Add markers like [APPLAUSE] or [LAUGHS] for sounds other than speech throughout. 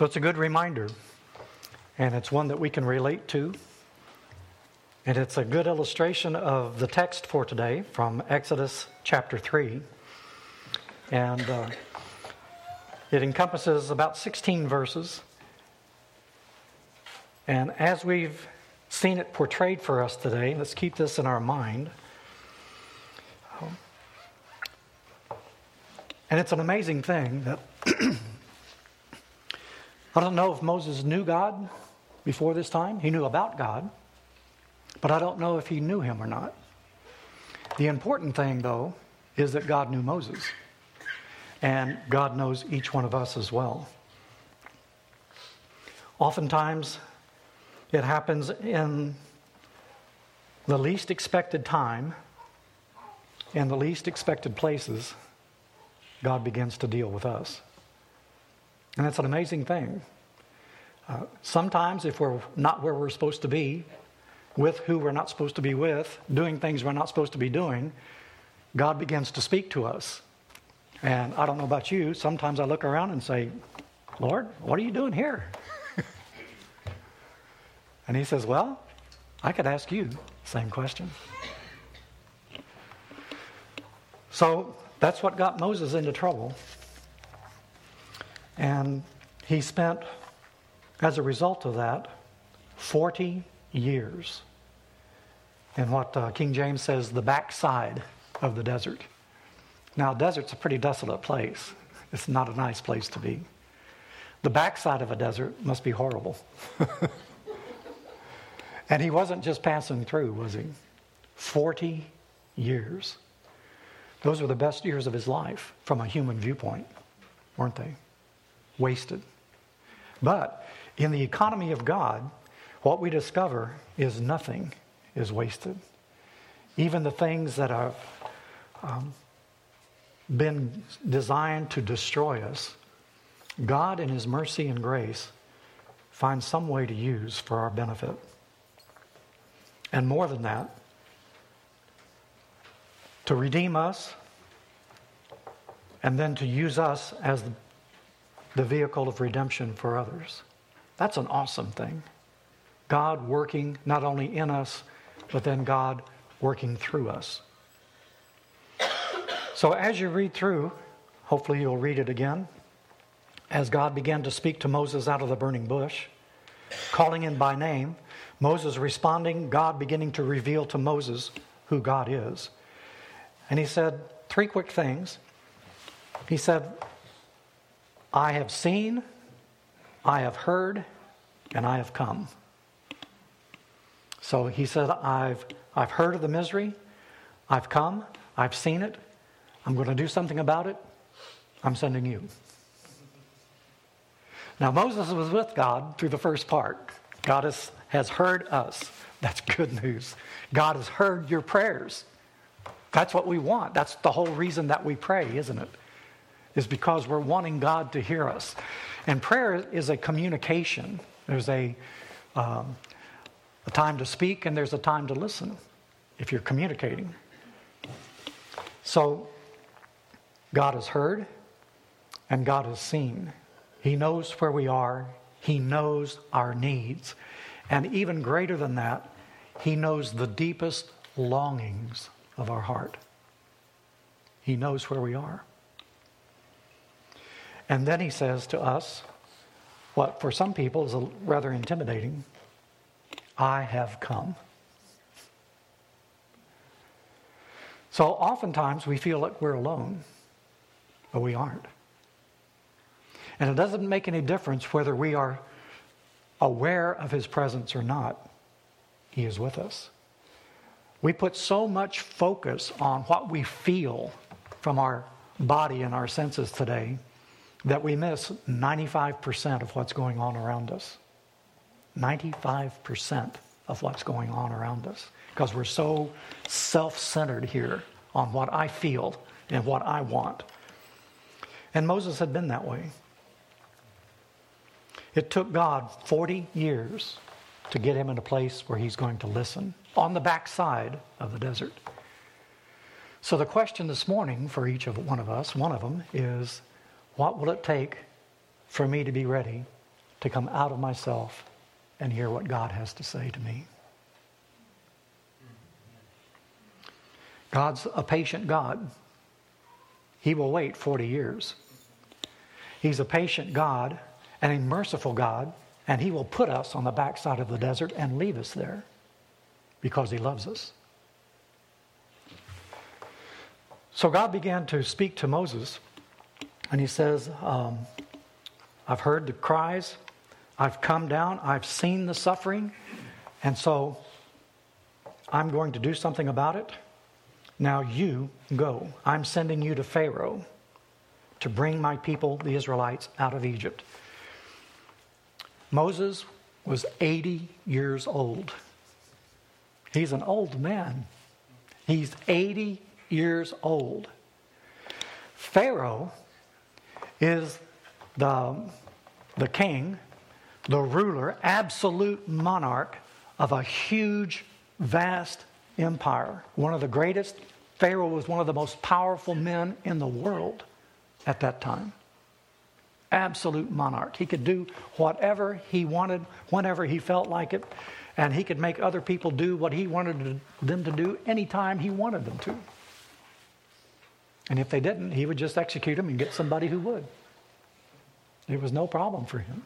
So it's a good reminder, and it's one that we can relate to. And it's a good illustration of the text for today from Exodus chapter 3. And uh, it encompasses about 16 verses. And as we've seen it portrayed for us today, let's keep this in our mind. And it's an amazing thing that [CLEARS THROAT] I don't know if Moses knew God before this time. He knew about God, but I don't know if he knew him or not. The important thing, though, is that God knew Moses, and God knows each one of us as well. Oftentimes, it happens in the least expected time, in the least expected places God begins to deal with us. And it's an amazing thing. Uh, sometimes, if we're not where we're supposed to be, with who we're not supposed to be with, doing things we're not supposed to be doing, God begins to speak to us. And I don't know about you, sometimes I look around and say, Lord, what are you doing here? [LAUGHS] and He says, Well, I could ask you the same question. So that's what got Moses into trouble. And he spent, as a result of that, 40 years in what uh, King James says the backside of the desert. Now, desert's a pretty desolate place. It's not a nice place to be. The backside of a desert must be horrible. [LAUGHS] and he wasn't just passing through, was he? 40 years. Those were the best years of his life from a human viewpoint, weren't they? Wasted. But in the economy of God, what we discover is nothing is wasted. Even the things that have um, been designed to destroy us, God, in His mercy and grace, finds some way to use for our benefit. And more than that, to redeem us, and then to use us as the, the vehicle of redemption for others. That's an awesome thing. God working not only in us, but then God working through us. So as you read through, hopefully you'll read it again, as God began to speak to Moses out of the burning bush, calling him by name, Moses responding, God beginning to reveal to Moses who God is. And he said three quick things. He said, I have seen, I have heard, and I have come. So he said, I've, I've heard of the misery, I've come, I've seen it, I'm going to do something about it, I'm sending you. Now, Moses was with God through the first part. God has, has heard us. That's good news. God has heard your prayers. That's what we want. That's the whole reason that we pray, isn't it? Is because we're wanting God to hear us. And prayer is a communication. There's a, um, a time to speak and there's a time to listen if you're communicating. So, God has heard and God has seen. He knows where we are, He knows our needs. And even greater than that, He knows the deepest longings of our heart. He knows where we are. And then he says to us, what for some people is rather intimidating I have come. So oftentimes we feel like we're alone, but we aren't. And it doesn't make any difference whether we are aware of his presence or not, he is with us. We put so much focus on what we feel from our body and our senses today that we miss 95% of what's going on around us. 95% of what's going on around us because we're so self centered here on what I feel and what I want. And Moses had been that way. It took God 40 years to get him in a place where he's going to listen on the backside of the desert. So, the question this morning for each of one of us, one of them, is what will it take for me to be ready to come out of myself and hear what God has to say to me. God's a patient God. He will wait 40 years. He's a patient God and a merciful God, and He will put us on the backside of the desert and leave us there because He loves us. So God began to speak to Moses, and He says, um, I've heard the cries, I've come down, I've seen the suffering, and so I'm going to do something about it. Now you go. I'm sending you to Pharaoh to bring my people, the Israelites, out of Egypt. Moses was 80 years old. He's an old man. He's 80 years old. Pharaoh is the, the king, the ruler, absolute monarch of a huge, vast empire, one of the greatest. Pharaoh was one of the most powerful men in the world at that time. Absolute monarch. He could do whatever he wanted, whenever he felt like it, and he could make other people do what he wanted them to do anytime he wanted them to. And if they didn't, he would just execute them and get somebody who would. It was no problem for him.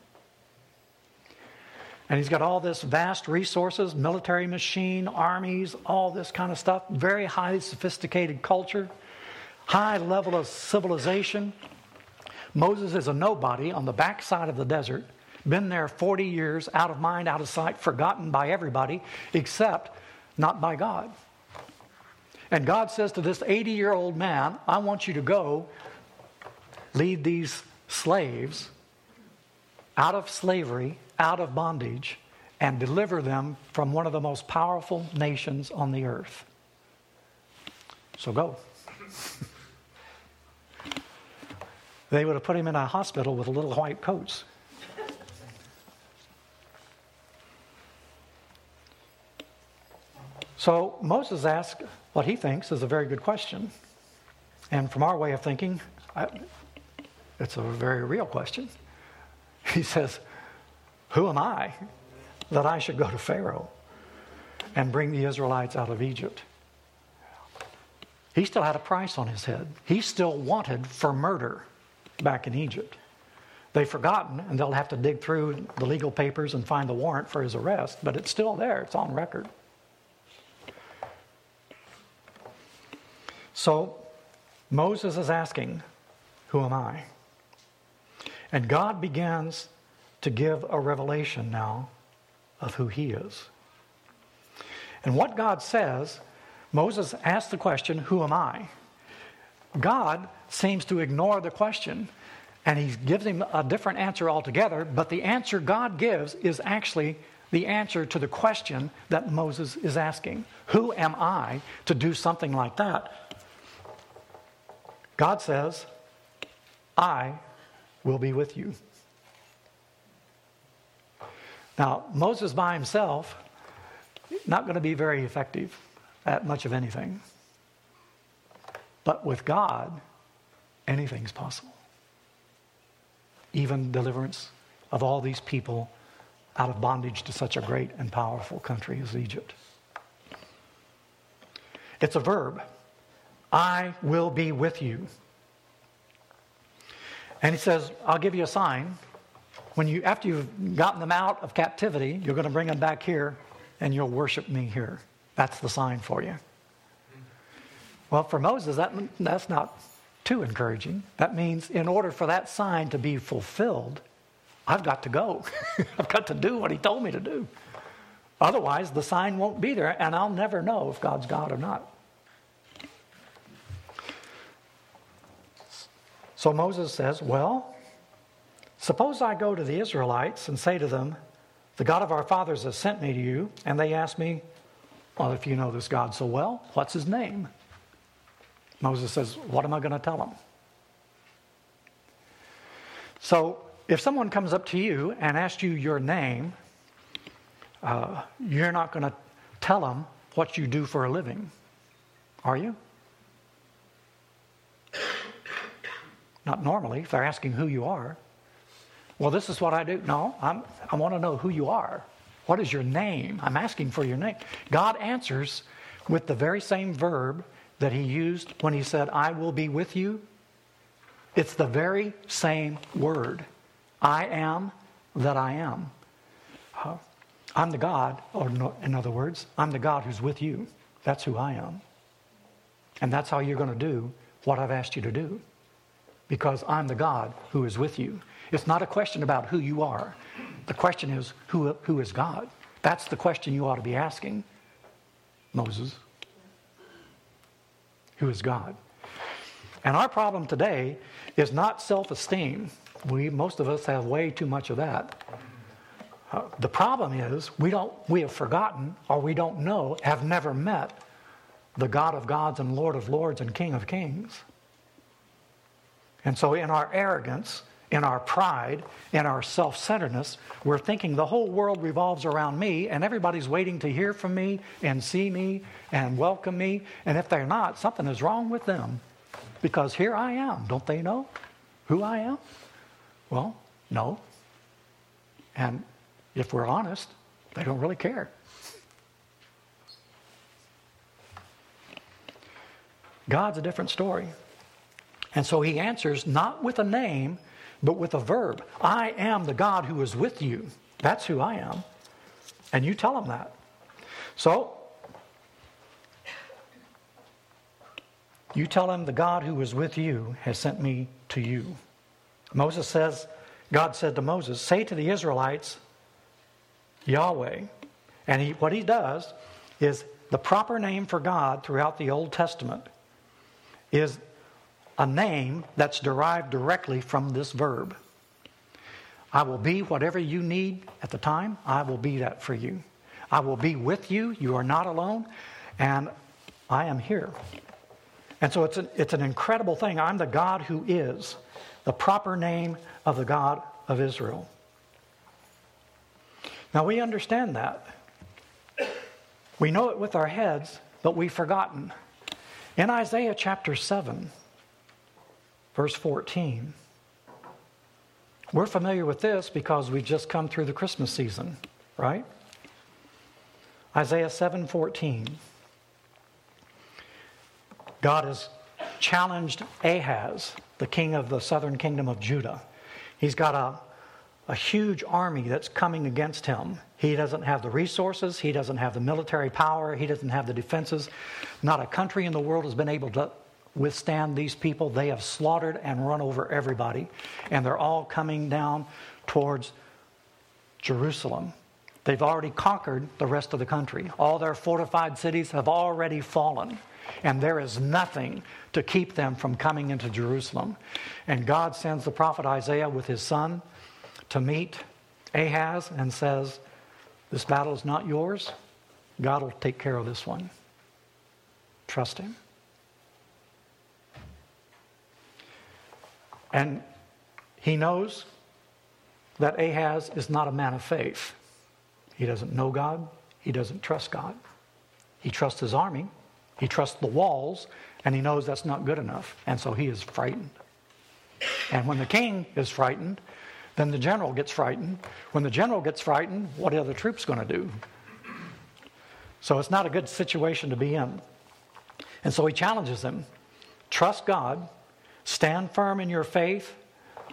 And he's got all this vast resources, military machine, armies, all this kind of stuff, very highly sophisticated culture, high level of civilization. Moses is a nobody on the backside of the desert, been there 40 years, out of mind, out of sight, forgotten by everybody, except not by God. And God says to this 80 year old man, I want you to go lead these slaves out of slavery out of bondage and deliver them from one of the most powerful nations on the earth. So go. [LAUGHS] they would have put him in a hospital with little white coats. So Moses asks what he thinks is a very good question. And from our way of thinking, I, it's a very real question. [LAUGHS] He says, who am I that I should go to Pharaoh and bring the Israelites out of Egypt? He still had a price on his head. He still wanted for murder back in Egypt. They've forgotten, and they'll have to dig through the legal papers and find the warrant for his arrest, but it's still there, it's on record. So Moses is asking, Who am I? And God begins to give a revelation now of who he is. And what God says, Moses asks the question, Who am I? God seems to ignore the question and he gives him a different answer altogether, but the answer God gives is actually the answer to the question that Moses is asking Who am I to do something like that? God says, I will be with you. Now, Moses by himself, not going to be very effective at much of anything. But with God, anything's possible. Even deliverance of all these people out of bondage to such a great and powerful country as Egypt. It's a verb. I will be with you. And he says, I'll give you a sign when you after you've gotten them out of captivity, you're going to bring them back here and you'll worship me here. That's the sign for you. Well, for Moses, that, that's not too encouraging. That means in order for that sign to be fulfilled, I've got to go. [LAUGHS] I've got to do what he told me to do. Otherwise, the sign won't be there, and I'll never know if God's God or not. So Moses says, Well, Suppose I go to the Israelites and say to them, The God of our fathers has sent me to you, and they ask me, Well, if you know this God so well, what's his name? Moses says, What am I going to tell them? So, if someone comes up to you and asks you your name, uh, you're not going to tell them what you do for a living, are you? Not normally, if they're asking who you are. Well, this is what I do. No, I'm, I want to know who you are. What is your name? I'm asking for your name. God answers with the very same verb that he used when he said, I will be with you. It's the very same word. I am that I am. Uh, I'm the God, or no, in other words, I'm the God who's with you. That's who I am. And that's how you're going to do what I've asked you to do. Because I'm the God who is with you. It's not a question about who you are. The question is, who, who is God? That's the question you ought to be asking, Moses. Who is God? And our problem today is not self esteem. We, most of us have way too much of that. Uh, the problem is we, don't, we have forgotten or we don't know, have never met the God of gods and Lord of lords and King of kings. And so, in our arrogance, in our pride, in our self centeredness, we're thinking the whole world revolves around me and everybody's waiting to hear from me and see me and welcome me. And if they're not, something is wrong with them because here I am. Don't they know who I am? Well, no. And if we're honest, they don't really care. God's a different story. And so he answers not with a name, but with a verb. I am the God who is with you. That's who I am. And you tell him that. So, you tell him the God who is with you has sent me to you. Moses says, God said to Moses, Say to the Israelites, Yahweh. And he, what he does is the proper name for God throughout the Old Testament is a name that's derived directly from this verb. I will be whatever you need at the time, I will be that for you. I will be with you, you are not alone, and I am here. And so it's, a, it's an incredible thing. I'm the God who is, the proper name of the God of Israel. Now we understand that. We know it with our heads, but we've forgotten. In Isaiah chapter 7, verse 14. We're familiar with this because we've just come through the Christmas season, right? Isaiah 7:14. God has challenged Ahaz, the king of the southern kingdom of Judah. He's got a, a huge army that's coming against him. He doesn't have the resources, he doesn't have the military power, he doesn't have the defenses. Not a country in the world has been able to withstand these people. They have slaughtered and run over everybody, and they're all coming down towards Jerusalem. They've already conquered the rest of the country. All their fortified cities have already fallen, and there is nothing to keep them from coming into Jerusalem. And God sends the prophet Isaiah with his son to meet Ahaz and says, This battle is not yours. God will take care of this one. Trust him. And he knows that Ahaz is not a man of faith. He doesn't know God, he doesn't trust God. He trusts his army, he trusts the walls, and he knows that's not good enough. And so he is frightened. And when the king is frightened, then the general gets frightened. When the general gets frightened, what are the troops going to do? So it's not a good situation to be in. And so he challenges them trust God, Stand firm in your faith,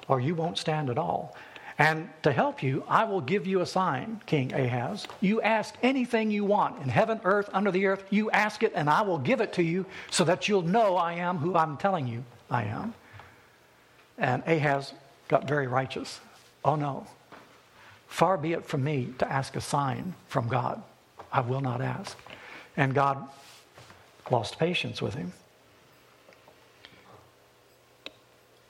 or you won't stand at all. And to help you, I will give you a sign, King Ahaz. You ask anything you want in heaven, earth, under the earth, you ask it, and I will give it to you so that you'll know I am who I'm telling you I am. And Ahaz got very righteous. Oh no, far be it from me to ask a sign from God. I will not ask. And God lost patience with him.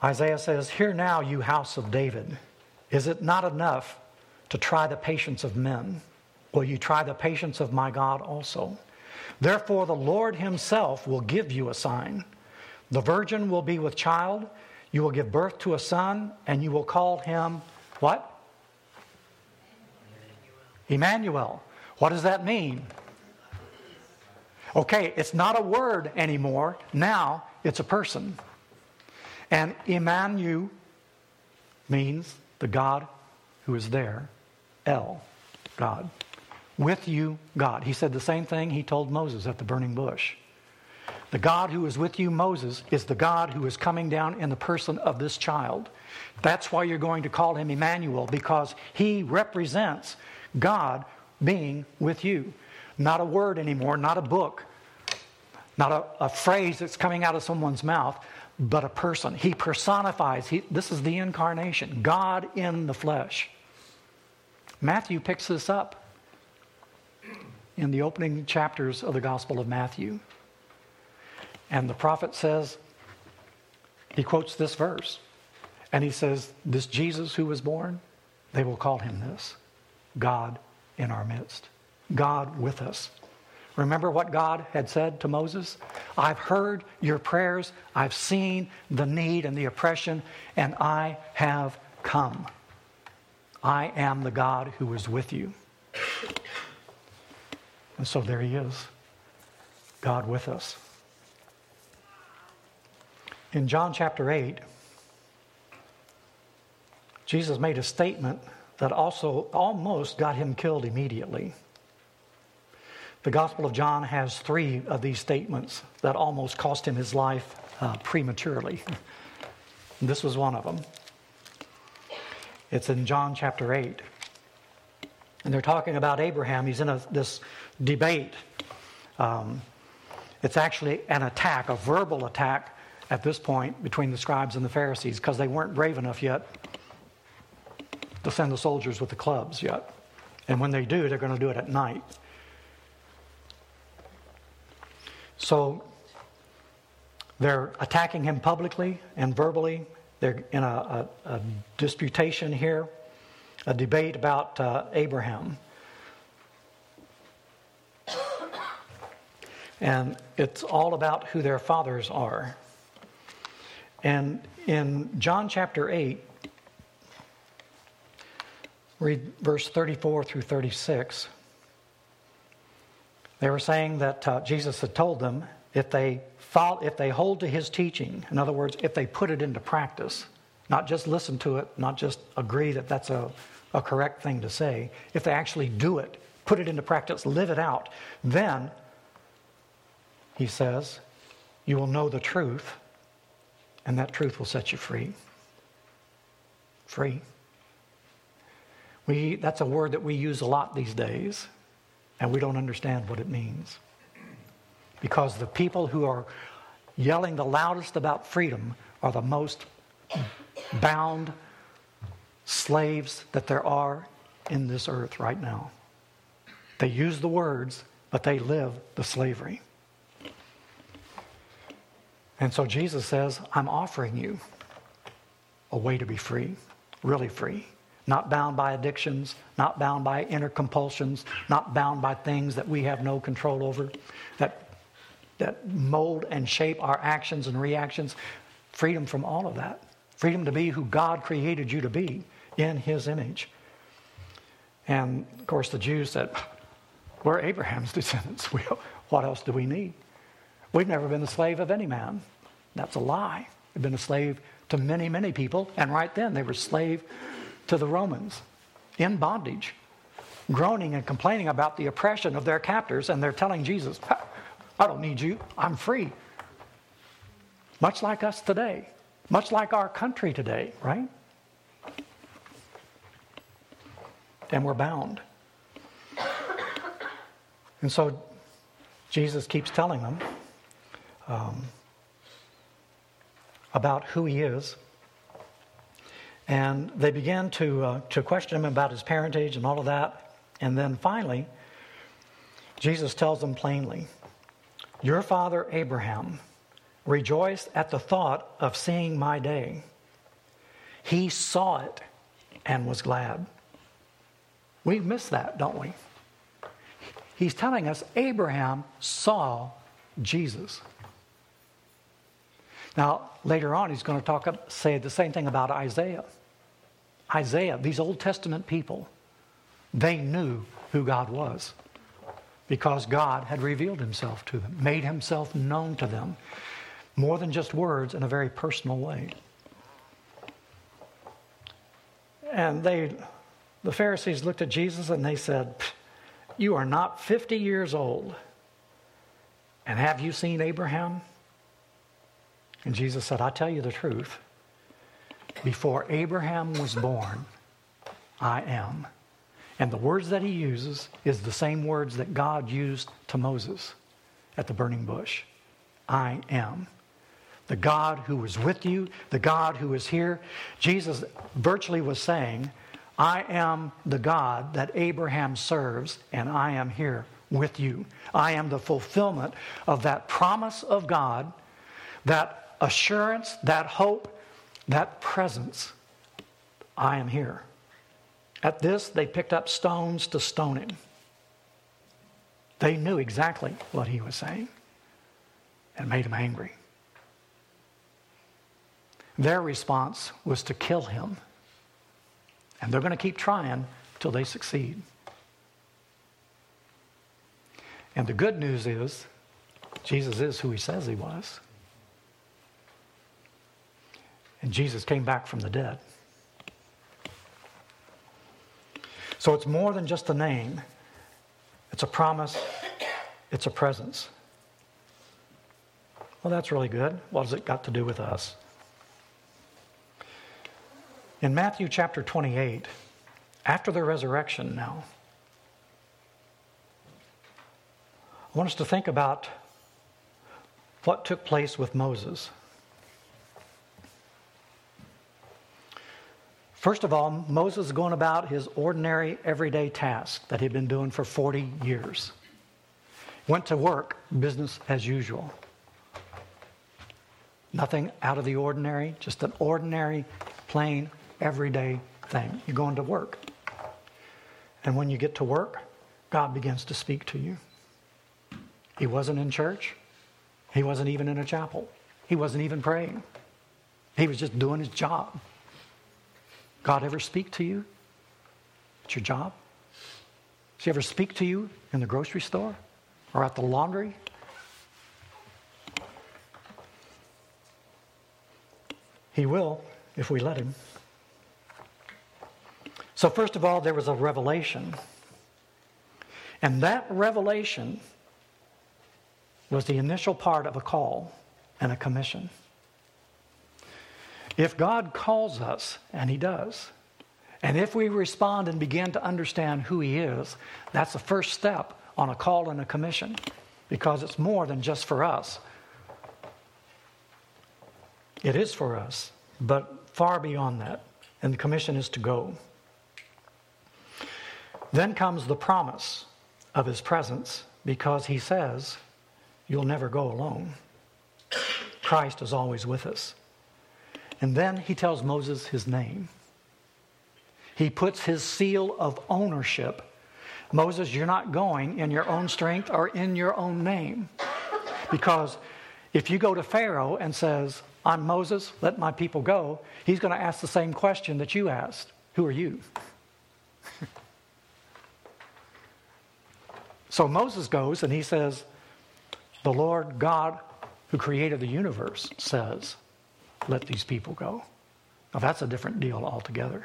Isaiah says, Hear now, you house of David. Is it not enough to try the patience of men? Will you try the patience of my God also? Therefore, the Lord himself will give you a sign. The virgin will be with child. You will give birth to a son, and you will call him what? Emmanuel. What does that mean? Okay, it's not a word anymore. Now it's a person. And Emmanuel means the God who is there, El, God. With you, God. He said the same thing he told Moses at the burning bush. The God who is with you, Moses, is the God who is coming down in the person of this child. That's why you're going to call him Emmanuel, because he represents God being with you. Not a word anymore, not a book, not a, a phrase that's coming out of someone's mouth, but a person. He personifies, he, this is the incarnation, God in the flesh. Matthew picks this up in the opening chapters of the Gospel of Matthew. And the prophet says, he quotes this verse, and he says, This Jesus who was born, they will call him this God in our midst, God with us. Remember what God had said to Moses? I've heard your prayers, I've seen the need and the oppression, and I have come. I am the God who is with you. And so there he is, God with us. In John chapter 8, Jesus made a statement that also almost got him killed immediately. The Gospel of John has three of these statements that almost cost him his life uh, prematurely. [LAUGHS] this was one of them. It's in John chapter 8. And they're talking about Abraham. He's in a, this debate. Um, it's actually an attack, a verbal attack at this point between the scribes and the Pharisees because they weren't brave enough yet to send the soldiers with the clubs yet. And when they do, they're going to do it at night. So they're attacking him publicly and verbally. They're in a, a, a disputation here, a debate about uh, Abraham. And it's all about who their fathers are. And in John chapter 8, read verse 34 through 36. They were saying that uh, Jesus had told them if they, follow, if they hold to his teaching, in other words, if they put it into practice, not just listen to it, not just agree that that's a, a correct thing to say, if they actually do it, put it into practice, live it out, then, he says, you will know the truth, and that truth will set you free. Free. We, that's a word that we use a lot these days and we don't understand what it means. Because the people who are yelling the loudest about freedom are the most bound slaves that there are in this earth right now. They use the words, but they live the slavery. And so Jesus says, I'm offering you a way to be free, really free not bound by addictions, not bound by inner compulsions, not bound by things that we have no control over, that, that mold and shape our actions and reactions. Freedom from all of that. Freedom to be who God created you to be in His image. And of course, the Jews said, We're Abraham's [LAUGHS] descendants. what else do we need? We've never been the slave of any man. That's a lie. We've been a slave to many, many people, and right then they were slave to the Romans in bondage, groaning and complaining about the oppression of their captors, and they're telling Jesus, I don't need you, I'm free. Much like us today, much like our country today, right? And we're bound. And so Jesus keeps telling them um, about who he is and they began to, uh, to question him about his parentage and all of that. And then finally, Jesus tells them plainly Your father Abraham rejoiced at the thought of seeing my day. He saw it and was glad. We miss that, don't we? He's telling us Abraham saw Jesus. Now, later on, he's going to talk, say the same thing about Isaiah. Isaiah, these Old Testament people, they knew who God was because God had revealed himself to them, made himself known to them, more than just words in a very personal way. And they, the Pharisees looked at Jesus and they said, You are not 50 years old. And have you seen Abraham? And Jesus said, I tell you the truth. Before Abraham was born, I am. And the words that he uses is the same words that God used to Moses at the burning bush. I am. The God who was with you, the God who is here. Jesus virtually was saying, I am the God that Abraham serves, and I am here with you. I am the fulfillment of that promise of God, that assurance, that hope, that presence. I am here. At this, they picked up stones to stone him. They knew exactly what he was saying and made him angry. Their response was to kill him. And they're going to keep trying till they succeed. And the good news is, Jesus is who he says he was. And Jesus came back from the dead. So it's more than just a name, it's a promise, it's a presence. Well, that's really good. What has it got to do with us? In Matthew chapter 28, after the resurrection now, I want us to think about what took place with Moses. First of all, Moses is going about his ordinary, everyday task that he'd been doing for 40 years. Went to work, business as usual. Nothing out of the ordinary, just an ordinary, plain, everyday thing. You're going to work. And when you get to work, God begins to speak to you. He wasn't in church. He wasn't even in a chapel. He wasn't even praying. He was just doing his job. God ever speak to you at your job? Does he ever speak to you in the grocery store or at the laundry? He will if we let him. So, first of all, there was a revelation. And that revelation was the initial part of a call and a commission. If God calls us, and He does, and if we respond and begin to understand who He is, that's the first step on a call and a commission because it's more than just for us. It is for us, but far beyond that. And the commission is to go. Then comes the promise of his presence because he says, You'll never go alone. Christ is always with us. And then he tells Moses his name. He puts his seal of ownership. Moses, you're not going in your own strength or in your own name. Because if you go to Pharaoh and says, I'm Moses, let my people go, he's going to ask the same question that you asked. Who are you? [LAUGHS] So Moses goes and he says, The Lord God who created the universe says, Let these people go. Now that's a different deal altogether.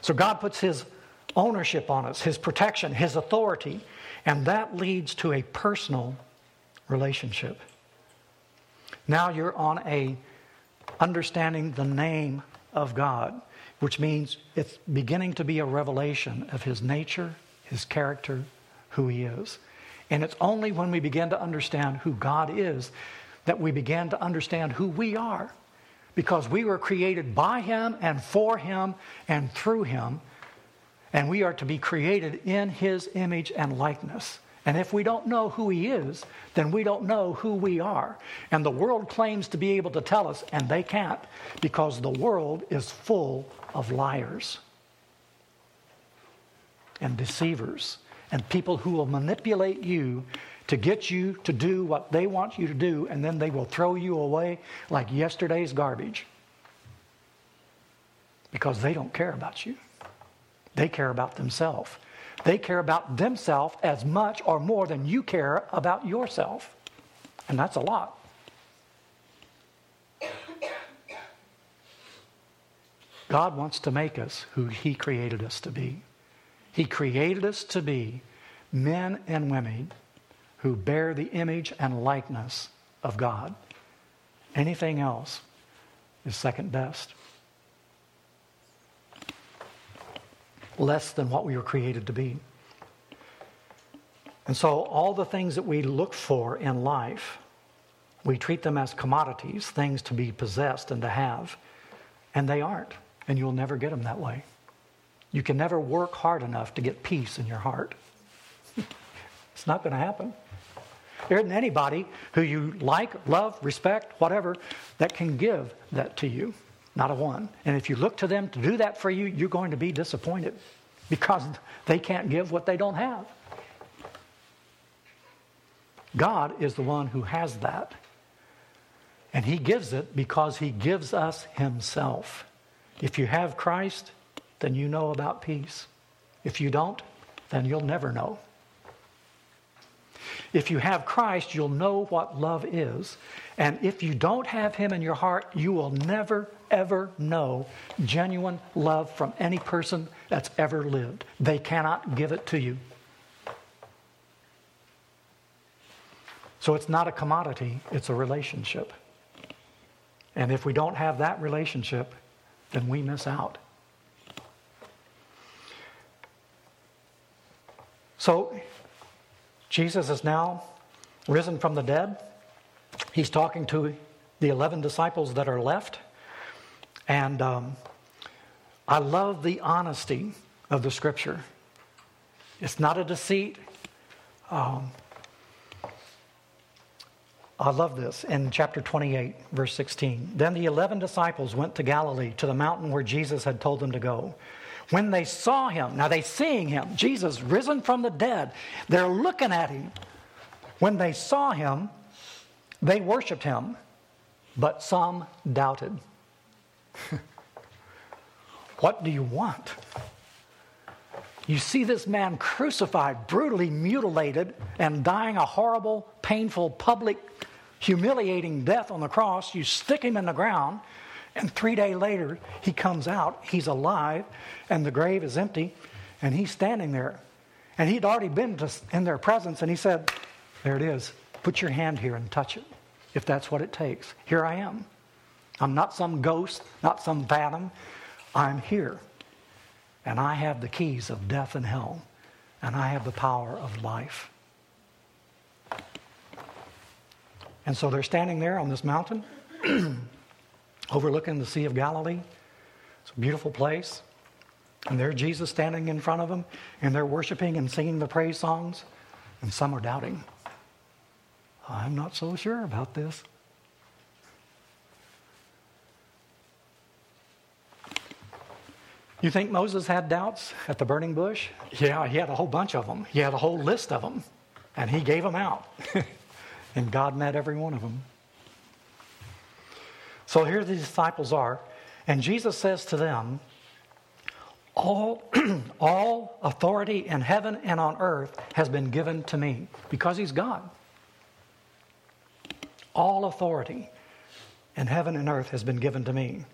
So God puts his ownership on us, his protection, his authority, and that leads to a personal relationship. Now you're on a understanding the name of God, which means it's beginning to be a revelation of his nature, his character, who He is. And it's only when we begin to understand who God is that we begin to understand who we are. Because we were created by Him and for Him and through Him. And we are to be created in His image and likeness. And if we don't know who He is, then we don't know who we are. And the world claims to be able to tell us, and they can't, because the world is full of liars and deceivers and people who will manipulate you to get you to do what they want you to do, and then they will throw you away like yesterday's garbage because they don't care about you. They care about themselves. They care about themselves as much or more than you care about yourself. And that's a lot. God wants to make us who He created us to be. He created us to be men and women who bear the image and likeness of God. Anything else is second best. Less than what we were created to be. And so, all the things that we look for in life, we treat them as commodities, things to be possessed and to have. And they aren't. And you'll never get them that way. You can never work hard enough to get peace in your heart. [LAUGHS] it's not going to happen. There isn't anybody who you like, love, respect, whatever, that can give that to you. Not a one. And if you look to them to do that for you, you're going to be disappointed because they can't give what they don't have. God is the one who has that. And He gives it because He gives us Himself. If you have Christ, then you know about peace. If you don't, then you'll never know. If you have Christ, you'll know what love is. And if you don't have Him in your heart, you will never, ever know genuine love from any person that's ever lived. They cannot give it to you. So it's not a commodity, it's a relationship. And if we don't have that relationship, then we miss out. So, Jesus is now risen from the dead. He's talking to the 11 disciples that are left. And um, I love the honesty of the scripture. It's not a deceit. Um, I love this in chapter 28, verse 16. Then the 11 disciples went to Galilee, to the mountain where Jesus had told them to go. When they saw him, now they seeing him, Jesus risen from the dead, they're looking at him. When they saw him, they worshiped him, but some doubted. [LAUGHS] what do you want? You see this man crucified, brutally mutilated, and dying a horrible, painful, public, humiliating death on the cross. You stick him in the ground, and three days later, he comes out. He's alive, and the grave is empty, and he's standing there. And he'd already been in their presence, and he said, There it is. Put your hand here and touch it, if that's what it takes. Here I am. I'm not some ghost, not some phantom. I'm here. And I have the keys of death and hell, and I have the power of life. And so they're standing there on this mountain, [CLEARS THROAT] overlooking the Sea of Galilee. It's a beautiful place. And there's Jesus standing in front of them, and they're worshiping and singing the praise songs, and some are doubting. I'm not so sure about this. You think Moses had doubts at the burning bush? Yeah, he had a whole bunch of them. He had a whole list of them, and he gave them out. [LAUGHS] and God met every one of them. So here the disciples are, and Jesus says to them, all, [CLEARS THROAT] all authority in heaven and on earth has been given to me because he's God. All authority in heaven and earth has been given to me.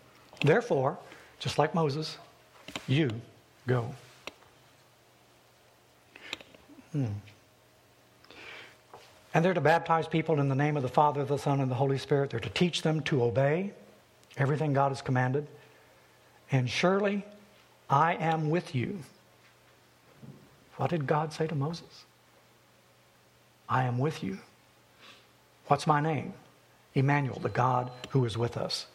Therefore, just like Moses, you go. Hmm. And they're to baptize people in the name of the Father, the Son, and the Holy Spirit. They're to teach them to obey everything God has commanded. And surely I am with you. What did God say to Moses? I am with you. What's my name? Emmanuel, the God who is with us.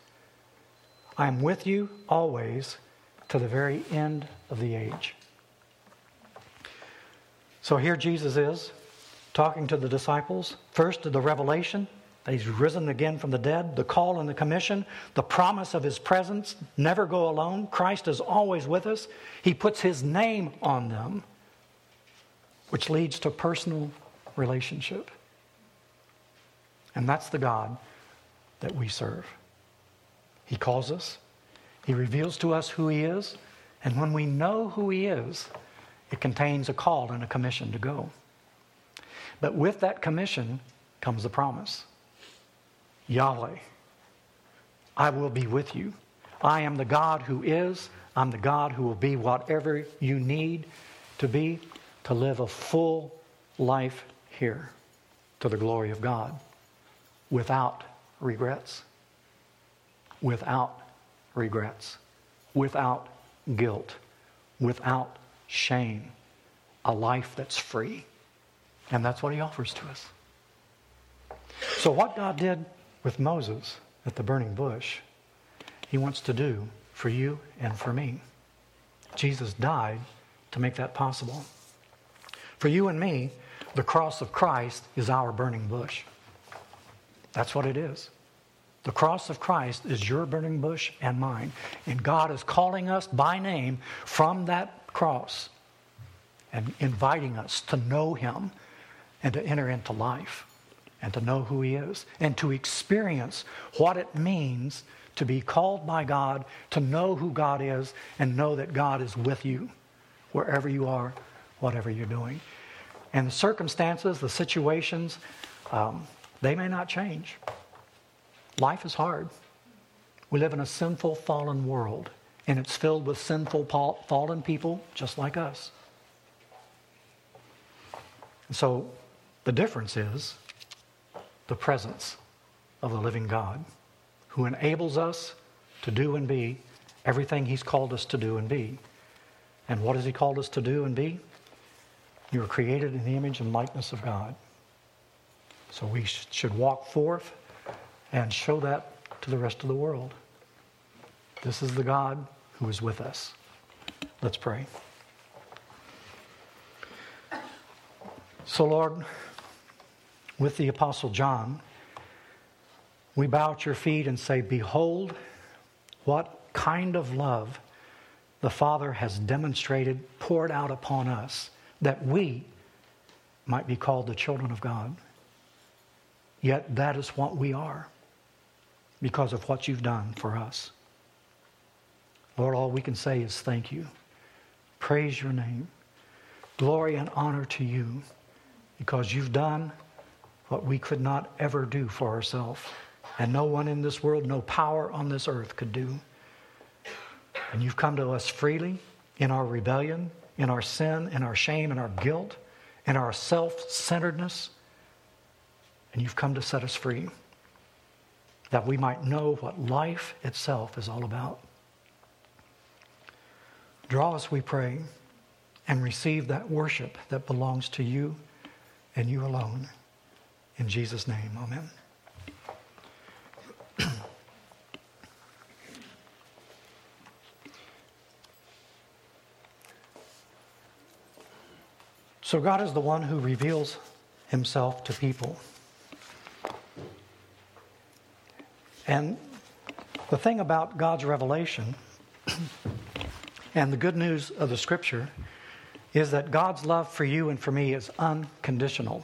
I am with you always to the very end of the age. So here Jesus is talking to the disciples. First, the revelation that he's risen again from the dead, the call and the commission, the promise of his presence, never go alone. Christ is always with us. He puts his name on them, which leads to personal relationship. And that's the God that we serve. He calls us, he reveals to us who He is, and when we know who He is, it contains a call and a commission to go. But with that commission comes the promise Yahweh, I will be with you. I am the God who is. I'm the God who will be whatever you need to be to live a full life here to the glory of God without regrets. Without regrets. Without guilt. Without shame. A life that's free. And that's what he offers to us. So, what God did with Moses at the burning bush, he wants to do for you and for me. Jesus died to make that possible. For you and me, the cross of Christ is our burning bush. That's what it is. The cross of Christ is your burning bush and mine. And God is calling us by name from that cross and inviting us to know Him and to enter into life and to know who He is and to experience what it means to be called by God, to know who God is, and know that God is with you wherever you are, whatever you're doing. And the circumstances, the situations, um, they may not change. Life is hard. We live in a sinful, fallen world, and it's filled with sinful, fallen people just like us. So the difference is the presence of the living God who enables us to do and be everything He's called us to do and be. And what has He called us to do and be? You were created in the image and likeness of God. So we should walk forth and show that to the rest of the world. This is the God who is with us. Let's pray. So, Lord, with the Apostle John, we bow at your feet and say, Behold, what kind of love the Father has demonstrated, poured out upon us, that we might be called the children of God. Yet that is what we are because of what you've done for us. Lord, all we can say is thank you. Praise your name. Glory and honor to you because you've done what we could not ever do for ourselves. And no one in this world, no power on this earth could do. And you've come to us freely in our rebellion, in our sin, in our shame, in our guilt, in our self centeredness. And you've come to set us free that we might know what life itself is all about. Draw us, we pray, and receive that worship that belongs to you and you alone. In Jesus' name, amen. so, God is the one who reveals himself to people. And the thing about God's revelation [CLEARS THROAT] and the good news of the scripture is that God's love for you and for me is unconditional.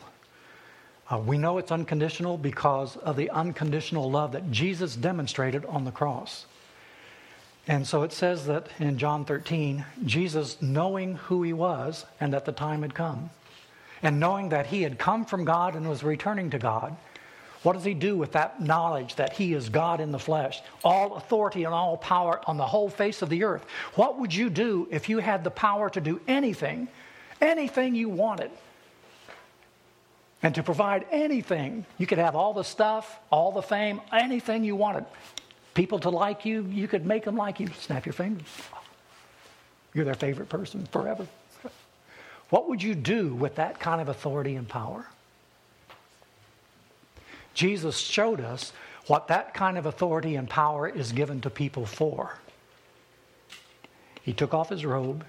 Uh, we know it's unconditional because of the unconditional love that Jesus demonstrated on the cross. And so it says that in John 13, Jesus, knowing who he was and that the time had come, and knowing that he had come from God and was returning to God, what does he do with that knowledge that he is God in the flesh, all authority and all power on the whole face of the earth? What would you do if you had the power to do anything, anything you wanted? And to provide anything, you could have all the stuff, all the fame, anything you wanted. People to like you, you could make them like you. Snap your fingers. You're their favorite person forever. What would you do with that kind of authority and power? Jesus showed us what that kind of authority and power is given to people for. He took off his robe,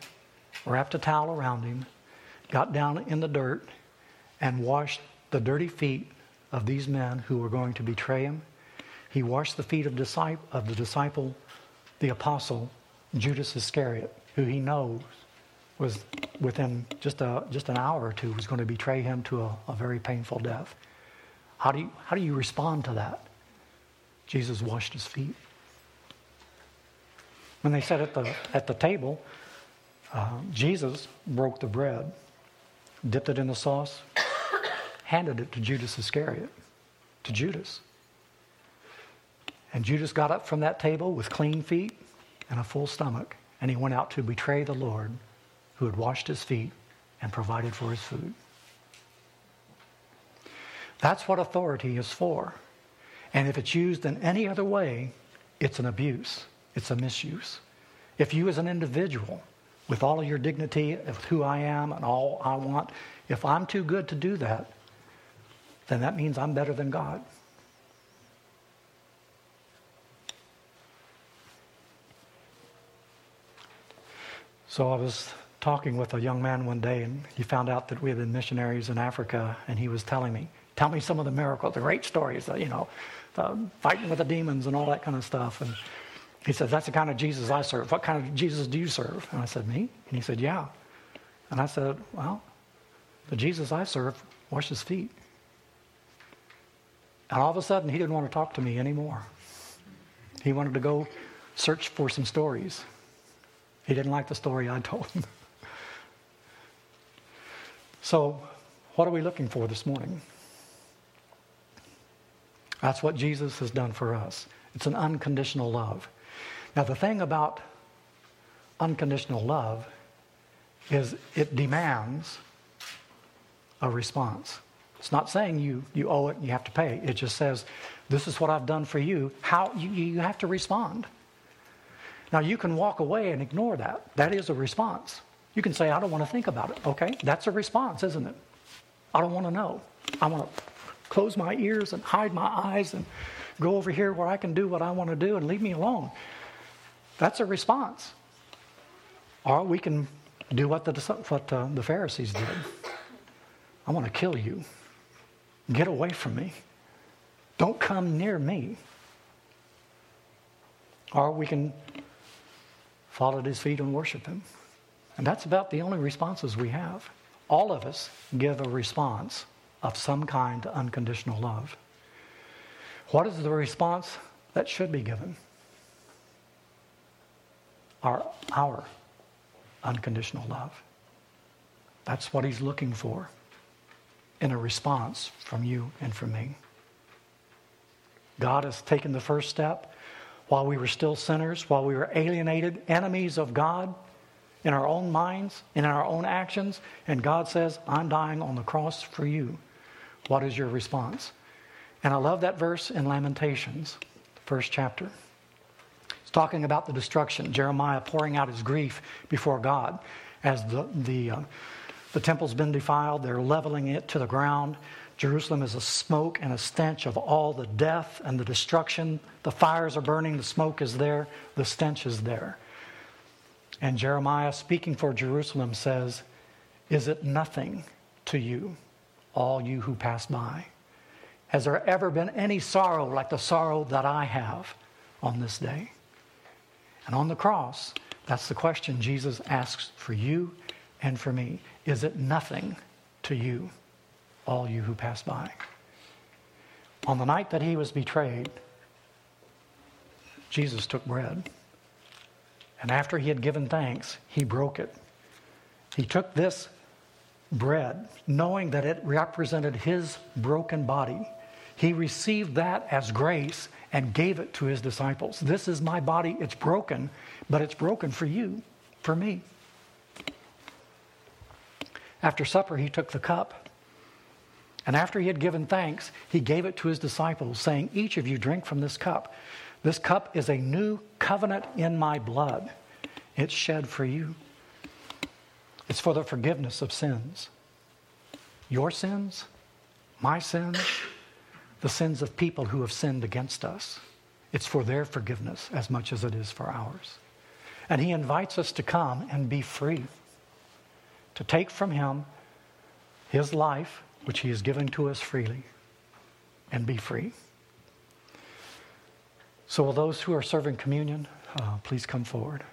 wrapped a towel around him, got down in the dirt, and washed the dirty feet of these men who were going to betray him. He washed the feet of, disciple, of the disciple, the apostle, Judas Iscariot, who he knows was within just, a, just an hour or two was going to betray him to a, a very painful death. How do you, how do you respond to that? Jesus washed his feet. When they sat at the, at the table, uh, Jesus broke the bread, dipped it in the sauce, handed it to Judas Iscariot, to Judas. And Judas got up from that table with clean feet and a full stomach, and he went out to betray the Lord who had washed his feet and provided for his food. That's what authority is for. And if it's used in any other way, it's an abuse, it's a misuse. If you, as an individual, with all of your dignity, of who I am and all I want, if I'm too good to do that, then that means I'm better than God. So I was talking with a young man one day, and he found out that we had been missionaries in Africa, and he was telling me, "Tell me some of the miracles, the great stories, uh, you know, fighting with the demons and all that kind of stuff." And he said, That's the kind of Jesus I serve. What kind of Jesus do you serve? And I said, Me? And he said, Yeah. And I said, Well, the Jesus I serve washes feet. And all of a sudden, he didn't want to talk to me anymore. He wanted to go search for some stories. He didn't like the story I told him. [LAUGHS] so, what are we looking for this morning? That's what Jesus has done for us. It's an unconditional love. Now, the thing about unconditional love is it demands a response. It's not saying you, you owe it and you have to pay. It just says, this is what I've done for you. How you, you have to respond. Now, you can walk away and ignore that. That is a response. You can say, I don't want to think about it. Okay, that's a response, isn't it? I don't want to know. I want to close my ears and hide my eyes and go over here where I can do what I want to do and leave me alone. That's a response. Or we can do what the, what, uh, the Pharisees did I want to kill you. Get away from me. Don't come near me. Or we can fall at his feet and worship him. And that's about the only responses we have. All of us give a response of some kind to unconditional love. What is the response that should be given? Our, our unconditional love. That's what he's looking for in a response from you and from me. God has taken the first step while we were still sinners, while we were alienated, enemies of God in our own minds, in our own actions, and God says, I'm dying on the cross for you. What is your response? And I love that verse in Lamentations, first chapter It's talking about the destruction. Jeremiah pouring out his grief before God as the, the, uh, the temple's been defiled. They're leveling it to the ground. Jerusalem is a smoke and a stench of all the death and the destruction. The fires are burning, the smoke is there, the stench is there. And Jeremiah, speaking for Jerusalem, says, Is it nothing to you, all you who pass by? Has there ever been any sorrow like the sorrow that I have on this day? And on the cross, that's the question Jesus asks for you and for me. Is it nothing to you, all you who pass by? On the night that he was betrayed, Jesus took bread. And after he had given thanks, he broke it. He took this bread, knowing that it represented his broken body. He received that as grace and gave it to his disciples. This is my body. It's broken, but it's broken for you, for me. After supper, he took the cup. And after he had given thanks, he gave it to his disciples, saying, Each of you drink from this cup. This cup is a new covenant in my blood. It's shed for you. It's for the forgiveness of sins. Your sins, my sins, the sins of people who have sinned against us. It's for their forgiveness as much as it is for ours. And he invites us to come and be free, to take from him his life, which he has given to us freely, and be free. So, will those who are serving communion uh, please come forward?